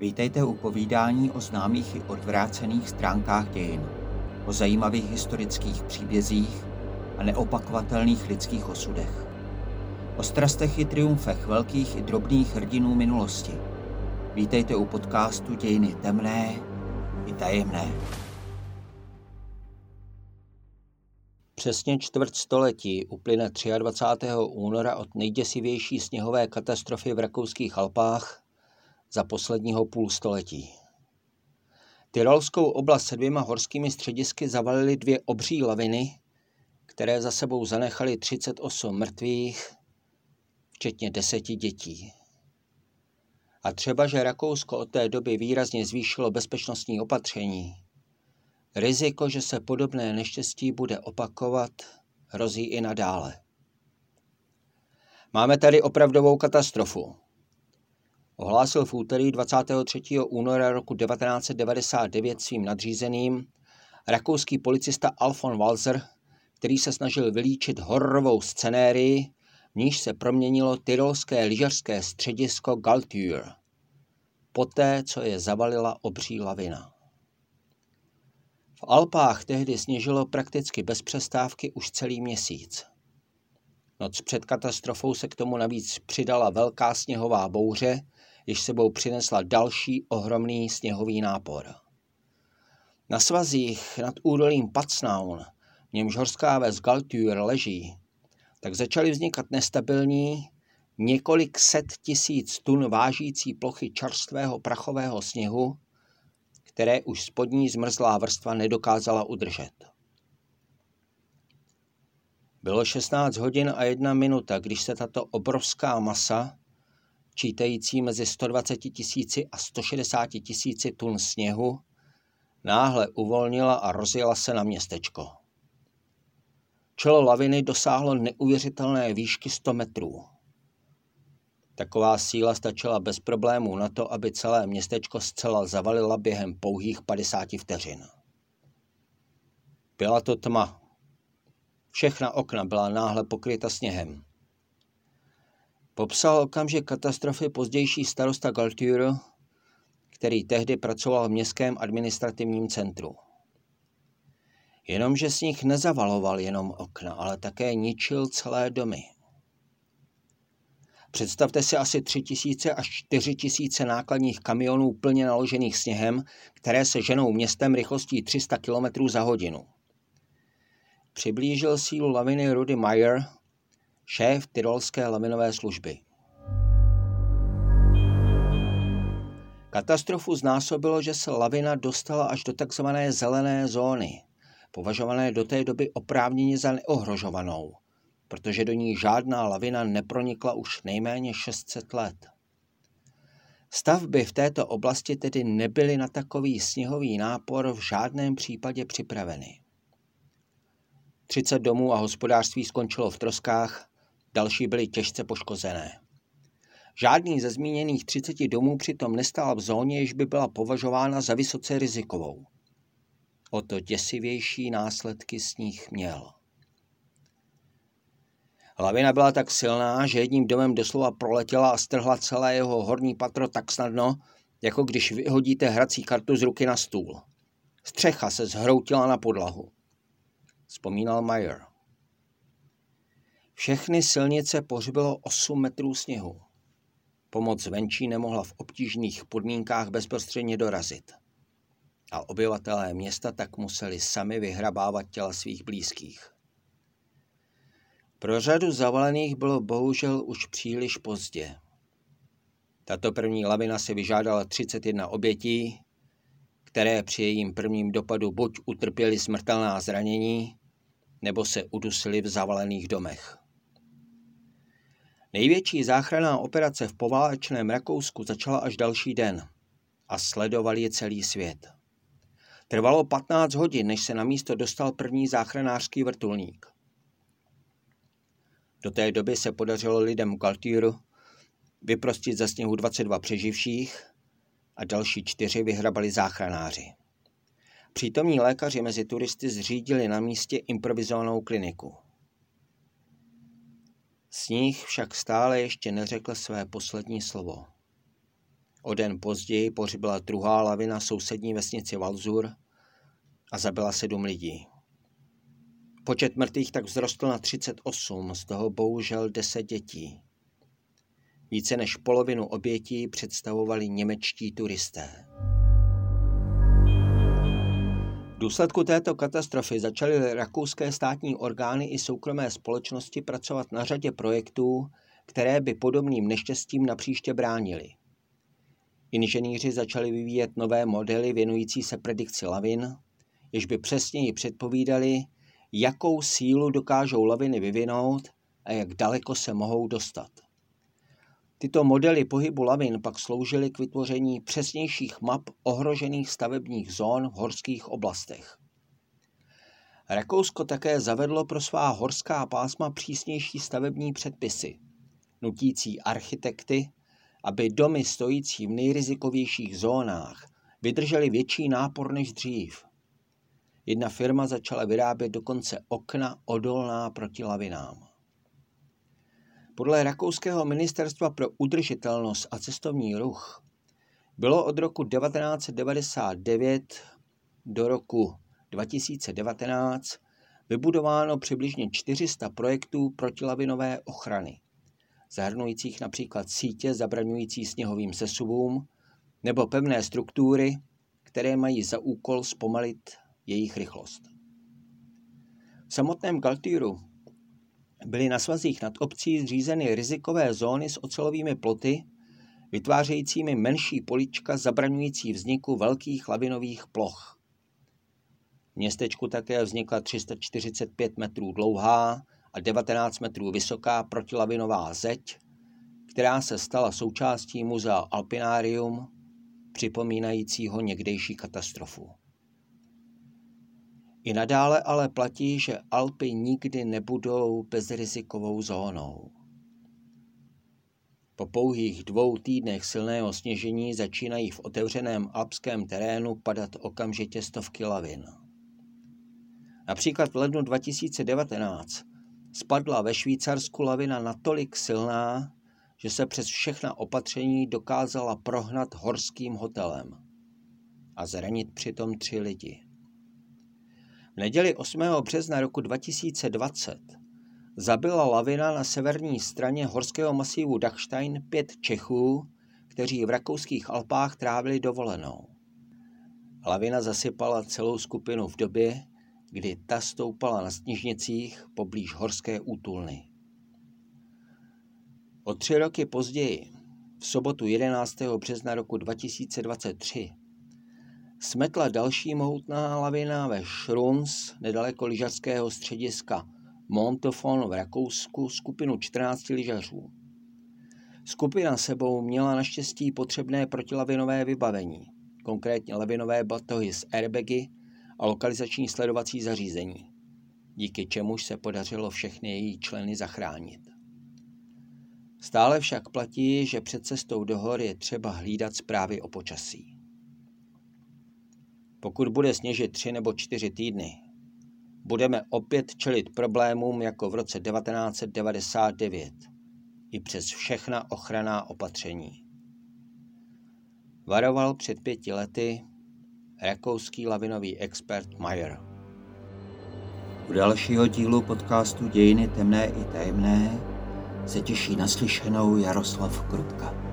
Vítejte u povídání o známých i odvrácených stránkách dějin, o zajímavých historických příbězích a neopakovatelných lidských osudech. O strastech i triumfech velkých i drobných hrdinů minulosti. Vítejte u podcastu Dějiny temné i tajemné. Přesně čtvrt století uplyne 23. února od nejděsivější sněhové katastrofy v rakouských Alpách za posledního půlstoletí. Tyrolskou oblast se dvěma horskými středisky zavalily dvě obří laviny, které za sebou zanechaly 38 mrtvých, včetně deseti dětí. A třeba, že Rakousko od té doby výrazně zvýšilo bezpečnostní opatření, riziko, že se podobné neštěstí bude opakovat, hrozí i nadále. Máme tady opravdovou katastrofu ohlásil v úterý 23. února roku 1999 svým nadřízeným rakouský policista Alfon Walzer, který se snažil vylíčit hororovou scenérii, v níž se proměnilo tyrolské lyžařské středisko Galtür, poté, co je zavalila obří lavina. V Alpách tehdy sněžilo prakticky bez přestávky už celý měsíc. Noc před katastrofou se k tomu navíc přidala velká sněhová bouře, jež sebou přinesla další ohromný sněhový nápor. Na svazích nad údolím Pacnaun, v němž horská ves Galtur leží, tak začaly vznikat nestabilní, několik set tisíc tun vážící plochy čerstvého prachového sněhu, které už spodní zmrzlá vrstva nedokázala udržet. Bylo 16 hodin a jedna minuta, když se tato obrovská masa čítající mezi 120 tisíci a 160 tisíci tun sněhu, náhle uvolnila a rozjela se na městečko. Čelo laviny dosáhlo neuvěřitelné výšky 100 metrů. Taková síla stačila bez problémů na to, aby celé městečko zcela zavalila během pouhých 50 vteřin. Byla to tma. Všechna okna byla náhle pokryta sněhem. Popsal okamžik katastrofy pozdější starosta Galturo, který tehdy pracoval v městském administrativním centru. Jenomže nich nezavaloval jenom okna, ale také ničil celé domy. Představte si asi 3000 až 4000 nákladních kamionů plně naložených sněhem, které se ženou městem rychlostí 300 km za hodinu. Přiblížil sílu laviny Rudy Meyer, šéf tyrolské laminové služby. Katastrofu znásobilo, že se lavina dostala až do takzvané zelené zóny, považované do té doby oprávněně za neohrožovanou, protože do ní žádná lavina nepronikla už nejméně 600 let. Stavby v této oblasti tedy nebyly na takový sněhový nápor v žádném případě připraveny. 30 domů a hospodářství skončilo v troskách další byly těžce poškozené. Žádný ze zmíněných 30 domů přitom nestál v zóně, jež by byla považována za vysoce rizikovou. O to děsivější následky s nich měl. Lavina byla tak silná, že jedním domem doslova proletěla a strhla celé jeho horní patro tak snadno, jako když vyhodíte hrací kartu z ruky na stůl. Střecha se zhroutila na podlahu. Vzpomínal Mayer. Všechny silnice pohřbilo 8 metrů sněhu. Pomoc venčí nemohla v obtížných podmínkách bezprostředně dorazit. A obyvatelé města tak museli sami vyhrabávat těla svých blízkých. Pro řadu zavalených bylo bohužel už příliš pozdě. Tato první lavina si vyžádala 31 obětí, které při jejím prvním dopadu buď utrpěly smrtelná zranění, nebo se udusily v zavalených domech. Největší záchranná operace v poválečném Rakousku začala až další den a sledoval je celý svět. Trvalo 15 hodin, než se na místo dostal první záchranářský vrtulník. Do té doby se podařilo lidem Galtýru vyprostit ze sněhu 22 přeživších a další čtyři vyhrabali záchranáři. Přítomní lékaři mezi turisty zřídili na místě improvizovanou kliniku. Sníh však stále ještě neřekl své poslední slovo. O den později pořibila druhá lavina sousední vesnici Valzur a zabila sedm lidí. Počet mrtvých tak vzrostl na 38, z toho bohužel 10 dětí. Více než polovinu obětí představovali němečtí turisté. Důsledku této katastrofy začaly rakouské státní orgány i soukromé společnosti pracovat na řadě projektů, které by podobným neštěstím napříště bránili. Inženýři začali vyvíjet nové modely věnující se predikci lavin, jež by přesněji předpovídali, jakou sílu dokážou laviny vyvinout a jak daleko se mohou dostat. Tyto modely pohybu lavin pak sloužily k vytvoření přesnějších map ohrožených stavebních zón v horských oblastech. Rakousko také zavedlo pro svá horská pásma přísnější stavební předpisy, nutící architekty, aby domy stojící v nejrizikovějších zónách vydržely větší nápor než dřív. Jedna firma začala vyrábět dokonce okna odolná proti lavinám. Podle Rakouského ministerstva pro udržitelnost a cestovní ruch bylo od roku 1999 do roku 2019 vybudováno přibližně 400 projektů protilavinové ochrany, zahrnujících například sítě zabraňující sněhovým sesuvům nebo pevné struktury, které mají za úkol zpomalit jejich rychlost. V samotném Galtýru byly na svazích nad obcí zřízeny rizikové zóny s ocelovými ploty, vytvářejícími menší polička zabraňující vzniku velkých lavinových ploch. V městečku také vznikla 345 metrů dlouhá a 19 metrů vysoká protilavinová zeď, která se stala součástí muzea Alpinarium, připomínajícího někdejší katastrofu. I nadále ale platí, že Alpy nikdy nebudou bezrizikovou zónou. Po pouhých dvou týdnech silného sněžení začínají v otevřeném alpském terénu padat okamžitě stovky lavin. Například v lednu 2019 spadla ve Švýcarsku lavina natolik silná, že se přes všechna opatření dokázala prohnat horským hotelem a zranit přitom tři lidi neděli 8. března roku 2020 zabila lavina na severní straně horského masívu Dachstein pět Čechů, kteří v rakouských Alpách trávili dovolenou. Lavina zasypala celou skupinu v době, kdy ta stoupala na sněžnicích poblíž horské útulny. O tři roky později, v sobotu 11. března roku 2023, smetla další mohutná lavina ve Schruns, nedaleko lyžařského střediska Montofon v Rakousku, skupinu 14 lyžařů. Skupina sebou měla naštěstí potřebné protilavinové vybavení, konkrétně lavinové batohy z airbagy a lokalizační sledovací zařízení, díky čemuž se podařilo všechny její členy zachránit. Stále však platí, že před cestou do hor je třeba hlídat zprávy o počasí. Pokud bude sněžit tři nebo čtyři týdny, budeme opět čelit problémům jako v roce 1999 i přes všechna ochranná opatření. Varoval před pěti lety rakouský lavinový expert Mayer. U dalšího dílu podcastu Dějiny temné i tajemné se těší naslyšenou Jaroslav Krupka.